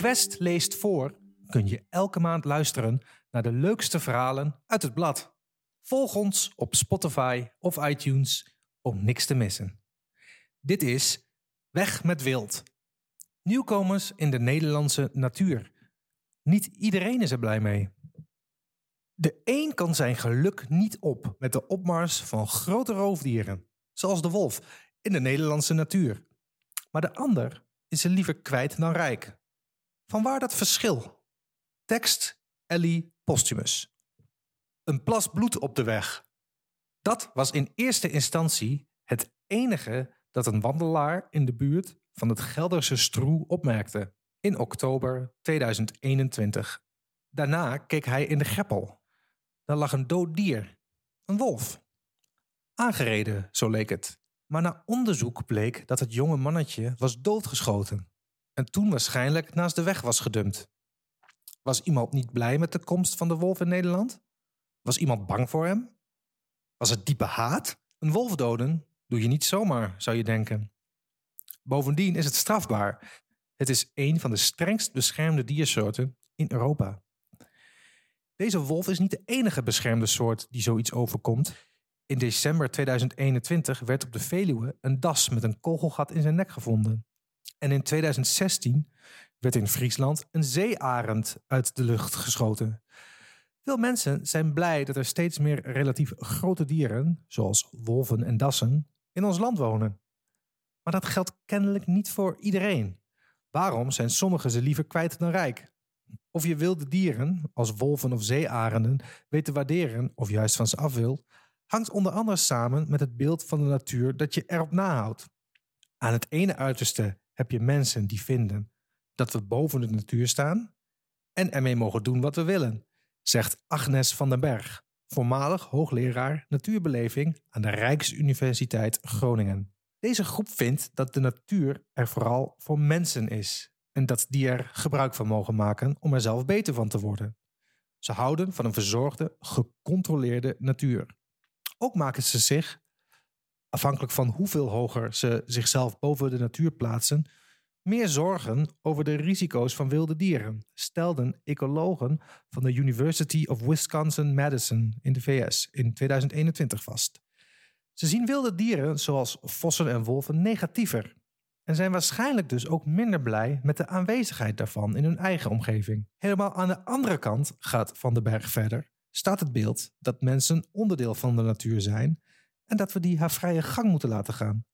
Quest leest voor kun je elke maand luisteren naar de leukste verhalen uit het blad. Volg ons op Spotify of iTunes om niks te missen. Dit is Weg met Wild. Nieuwkomers in de Nederlandse natuur. Niet iedereen is er blij mee. De een kan zijn geluk niet op met de opmars van grote roofdieren, zoals de wolf in de Nederlandse natuur. Maar de ander is er liever kwijt dan rijk. Vanwaar dat verschil? Tekst Ellie Postumus. Een plas bloed op de weg. Dat was in eerste instantie het enige dat een wandelaar in de buurt van het Gelderse Stroe opmerkte in oktober 2021. Daarna keek hij in de greppel. Daar lag een dood dier, een wolf. Aangereden, zo leek het. Maar na onderzoek bleek dat het jonge mannetje was doodgeschoten en toen waarschijnlijk naast de weg was gedumpt. Was iemand niet blij met de komst van de wolf in Nederland? Was iemand bang voor hem? Was het diepe haat? Een wolf doden doe je niet zomaar, zou je denken. Bovendien is het strafbaar. Het is een van de strengst beschermde diersoorten in Europa. Deze wolf is niet de enige beschermde soort die zoiets overkomt. In december 2021 werd op de Veluwe een das met een kogelgat in zijn nek gevonden. En in 2016 werd in Friesland een zeearend uit de lucht geschoten. Veel mensen zijn blij dat er steeds meer relatief grote dieren, zoals wolven en dassen, in ons land wonen. Maar dat geldt kennelijk niet voor iedereen. Waarom zijn sommigen ze liever kwijt dan rijk? Of je wilde dieren, als wolven of zeearenden, weet te waarderen of juist van ze af wil, hangt onder andere samen met het beeld van de natuur dat je erop nahoudt. Aan het ene uiterste heb je mensen die vinden dat we boven de natuur staan en ermee mogen doen wat we willen, zegt Agnes van den Berg, voormalig hoogleraar natuurbeleving aan de Rijksuniversiteit Groningen. Deze groep vindt dat de natuur er vooral voor mensen is en dat die er gebruik van mogen maken om er zelf beter van te worden. Ze houden van een verzorgde, gecontroleerde natuur. Ook maken ze zich, afhankelijk van hoeveel hoger ze zichzelf boven de natuur plaatsen, meer zorgen over de risico's van wilde dieren, stelden ecologen van de University of Wisconsin-Madison in de VS in 2021 vast. Ze zien wilde dieren zoals vossen en wolven negatiever en zijn waarschijnlijk dus ook minder blij met de aanwezigheid daarvan in hun eigen omgeving. Helemaal aan de andere kant gaat Van den Berg verder, staat het beeld dat mensen onderdeel van de natuur zijn en dat we die haar vrije gang moeten laten gaan.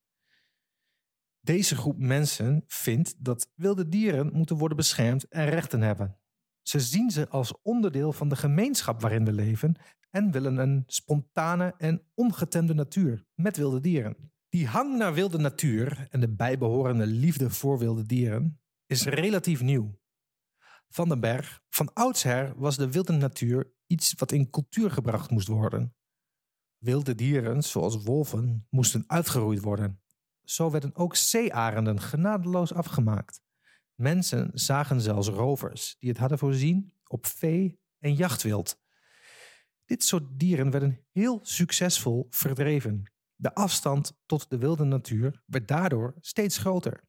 Deze groep mensen vindt dat wilde dieren moeten worden beschermd en rechten hebben. Ze zien ze als onderdeel van de gemeenschap waarin we leven en willen een spontane en ongetemde natuur met wilde dieren. Die hang naar wilde natuur en de bijbehorende liefde voor wilde dieren is relatief nieuw. Van den Berg, van oudsher was de wilde natuur iets wat in cultuur gebracht moest worden. Wilde dieren, zoals wolven, moesten uitgeroeid worden. Zo werden ook zeearenden genadeloos afgemaakt. Mensen zagen zelfs rovers die het hadden voorzien op vee en jachtwild. Dit soort dieren werden heel succesvol verdreven. De afstand tot de wilde natuur werd daardoor steeds groter.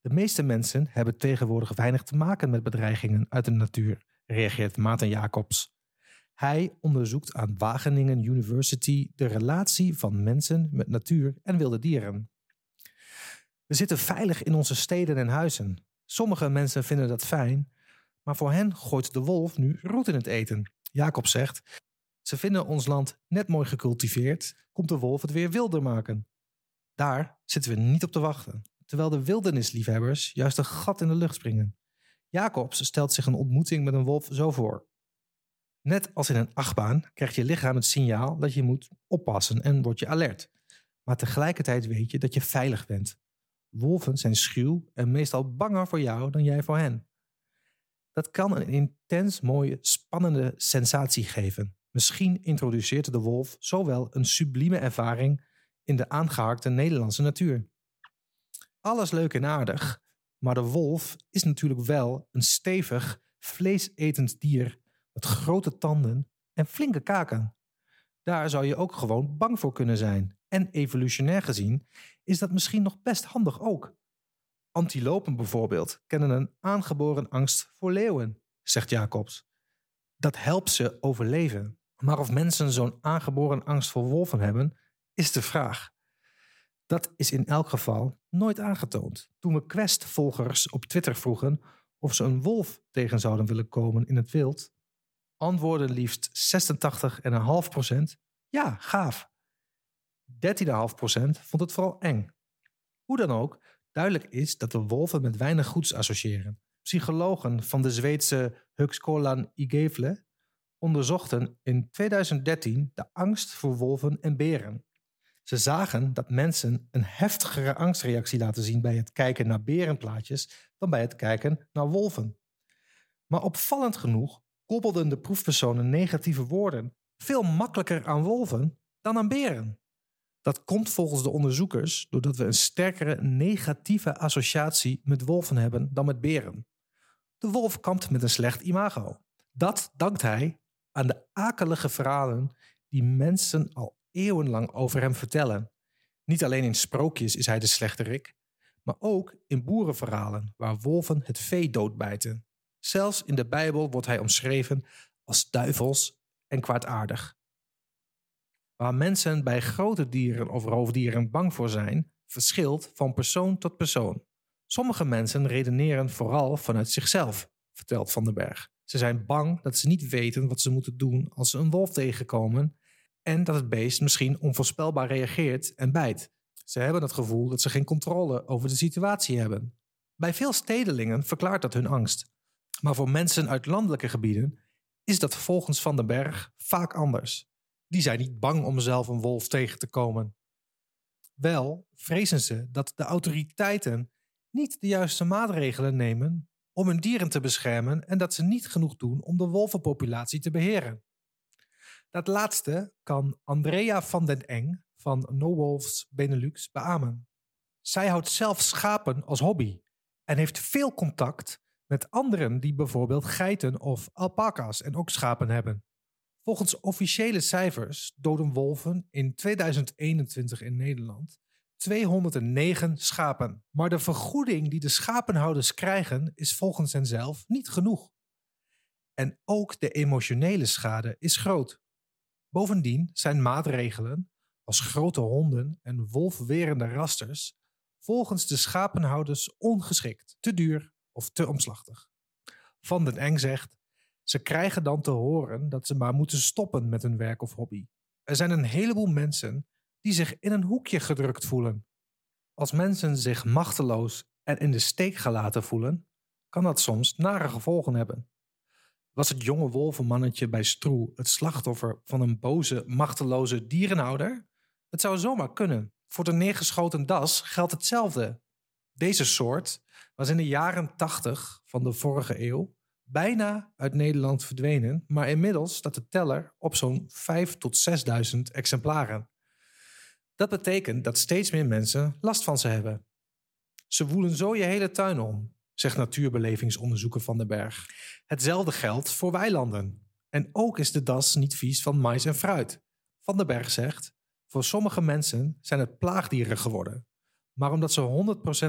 De meeste mensen hebben tegenwoordig weinig te maken met bedreigingen uit de natuur, reageert Maarten Jacobs. Hij onderzoekt aan Wageningen University de relatie van mensen met natuur en wilde dieren. We zitten veilig in onze steden en huizen. Sommige mensen vinden dat fijn, maar voor hen gooit de wolf nu roet in het eten. Jacob zegt: Ze vinden ons land net mooi gecultiveerd, komt de wolf het weer wilder maken. Daar zitten we niet op te wachten, terwijl de wildernisliefhebbers juist een gat in de lucht springen. Jacobs stelt zich een ontmoeting met een wolf zo voor. Net als in een achtbaan krijgt je lichaam het signaal dat je moet oppassen en word je alert. Maar tegelijkertijd weet je dat je veilig bent. Wolven zijn schuw en meestal banger voor jou dan jij voor hen. Dat kan een intens mooie, spannende sensatie geven. Misschien introduceert de wolf zowel een sublieme ervaring in de aangeharkte Nederlandse natuur. Alles leuk en aardig, maar de wolf is natuurlijk wel een stevig, vleesetend dier met grote tanden en flinke kaken. Daar zou je ook gewoon bang voor kunnen zijn. En evolutionair gezien is dat misschien nog best handig ook. Antilopen bijvoorbeeld kennen een aangeboren angst voor leeuwen, zegt Jacobs. Dat helpt ze overleven. Maar of mensen zo'n aangeboren angst voor wolven hebben, is de vraag. Dat is in elk geval nooit aangetoond. Toen we Quest-volgers op Twitter vroegen of ze een wolf tegen zouden willen komen in het wild, antwoordde liefst 86,5% ja, gaaf. 13,5% vond het vooral eng. Hoe dan ook, duidelijk is dat we wolven met weinig goeds associëren. Psychologen van de Zweedse Högskolan i onderzochten in 2013 de angst voor wolven en beren. Ze zagen dat mensen een heftigere angstreactie laten zien bij het kijken naar berenplaatjes dan bij het kijken naar wolven. Maar opvallend genoeg koppelden de proefpersonen negatieve woorden veel makkelijker aan wolven dan aan beren. Dat komt volgens de onderzoekers doordat we een sterkere negatieve associatie met wolven hebben dan met beren. De wolf kampt met een slecht imago. Dat dankt hij aan de akelige verhalen die mensen al eeuwenlang over hem vertellen. Niet alleen in sprookjes is hij de slechterik, maar ook in boerenverhalen waar wolven het vee doodbijten. Zelfs in de Bijbel wordt hij omschreven als duivels en kwaadaardig. Waar mensen bij grote dieren of roofdieren bang voor zijn, verschilt van persoon tot persoon. Sommige mensen redeneren vooral vanuit zichzelf, vertelt Van den Berg. Ze zijn bang dat ze niet weten wat ze moeten doen als ze een wolf tegenkomen en dat het beest misschien onvoorspelbaar reageert en bijt. Ze hebben het gevoel dat ze geen controle over de situatie hebben. Bij veel stedelingen verklaart dat hun angst. Maar voor mensen uit landelijke gebieden is dat volgens Van den Berg vaak anders. Die zijn niet bang om zelf een wolf tegen te komen. Wel vrezen ze dat de autoriteiten niet de juiste maatregelen nemen om hun dieren te beschermen en dat ze niet genoeg doen om de wolvenpopulatie te beheren. Dat laatste kan Andrea van den Eng van No Wolves Benelux beamen. Zij houdt zelf schapen als hobby en heeft veel contact met anderen die bijvoorbeeld geiten of alpaca's en ook schapen hebben. Volgens officiële cijfers doden wolven in 2021 in Nederland 209 schapen. Maar de vergoeding die de schapenhouders krijgen is volgens hen zelf niet genoeg. En ook de emotionele schade is groot. Bovendien zijn maatregelen als grote honden en wolfwerende rasters volgens de schapenhouders ongeschikt, te duur of te omslachtig. Van den Eng zegt: ze krijgen dan te horen dat ze maar moeten stoppen met hun werk of hobby. Er zijn een heleboel mensen die zich in een hoekje gedrukt voelen. Als mensen zich machteloos en in de steek gelaten voelen, kan dat soms nare gevolgen hebben. Was het jonge wolvenmannetje bij Stroe het slachtoffer van een boze, machteloze dierenhouder? Het zou zomaar kunnen. Voor de neergeschoten das geldt hetzelfde. Deze soort was in de jaren 80 van de vorige eeuw bijna uit Nederland verdwenen, maar inmiddels staat de teller op zo'n 5 tot 6000 exemplaren. Dat betekent dat steeds meer mensen last van ze hebben. Ze woelen zo je hele tuin om, zegt natuurbelevingsonderzoeker Van den Berg. Hetzelfde geldt voor weilanden. En ook is de das niet vies van mais en fruit. Van den Berg zegt: Voor sommige mensen zijn het plaagdieren geworden. Maar omdat ze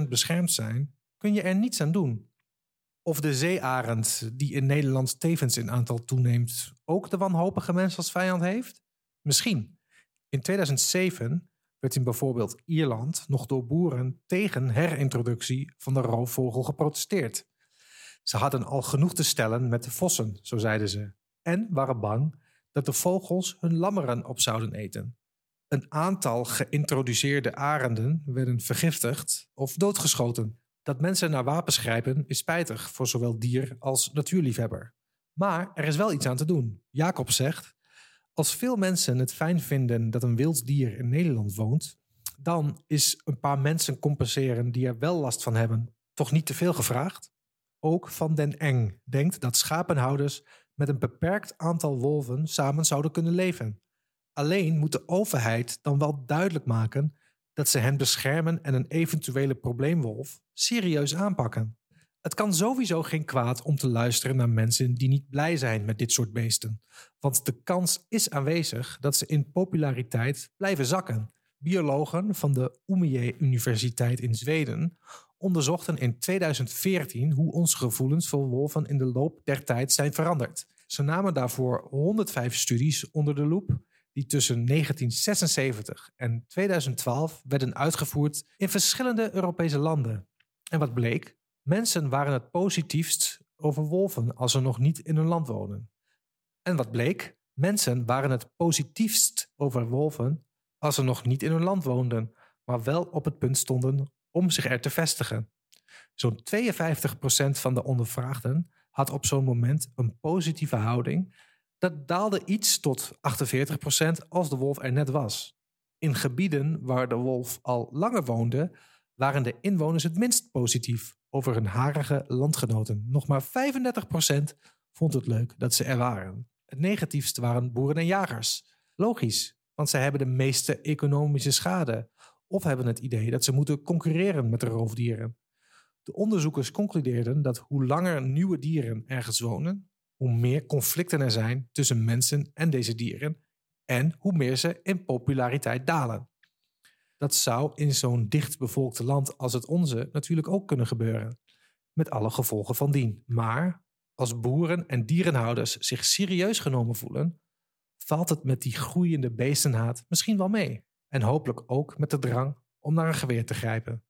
100% beschermd zijn, kun je er niets aan doen. Of de zeearend, die in Nederland tevens in aantal toeneemt, ook de wanhopige mens als vijand heeft? Misschien. In 2007 werd in bijvoorbeeld Ierland nog door boeren tegen herintroductie van de roofvogel geprotesteerd. Ze hadden al genoeg te stellen met de vossen, zo zeiden ze, en waren bang dat de vogels hun lammeren op zouden eten. Een aantal geïntroduceerde arenden werden vergiftigd of doodgeschoten. Dat mensen naar wapens grijpen is spijtig voor zowel dier als natuurliefhebber. Maar er is wel iets aan te doen. Jacob zegt: Als veel mensen het fijn vinden dat een wild dier in Nederland woont, dan is een paar mensen compenseren die er wel last van hebben toch niet te veel gevraagd? Ook Van den Eng denkt dat schapenhouders met een beperkt aantal wolven samen zouden kunnen leven. Alleen moet de overheid dan wel duidelijk maken dat ze hen beschermen en een eventuele probleemwolf serieus aanpakken. Het kan sowieso geen kwaad om te luisteren naar mensen die niet blij zijn met dit soort beesten, want de kans is aanwezig dat ze in populariteit blijven zakken. Biologen van de Umeå Universiteit in Zweden onderzochten in 2014 hoe onze gevoelens voor wolven in de loop der tijd zijn veranderd. Ze namen daarvoor 105 studies onder de loep die tussen 1976 en 2012 werden uitgevoerd in verschillende Europese landen. En wat bleek? Mensen waren het positiefst over wolven als ze nog niet in hun land wonen. En wat bleek? Mensen waren het positiefst over wolven als ze nog niet in hun land woonden, maar wel op het punt stonden om zich er te vestigen. Zo'n 52% van de ondervraagden had op zo'n moment een positieve houding. Dat daalde iets tot 48% als de wolf er net was. In gebieden waar de wolf al langer woonde, waren de inwoners het minst positief over hun harige landgenoten. Nog maar 35% vond het leuk dat ze er waren. Het negatiefst waren boeren en jagers. Logisch, want zij hebben de meeste economische schade of hebben het idee dat ze moeten concurreren met de roofdieren. De onderzoekers concludeerden dat hoe langer nieuwe dieren ergens wonen, hoe meer conflicten er zijn tussen mensen en deze dieren en hoe meer ze in populariteit dalen. Dat zou in zo'n dichtbevolkte land als het onze natuurlijk ook kunnen gebeuren, met alle gevolgen van dien. Maar als boeren en dierenhouders zich serieus genomen voelen, valt het met die groeiende beestenhaat misschien wel mee. En hopelijk ook met de drang om naar een geweer te grijpen.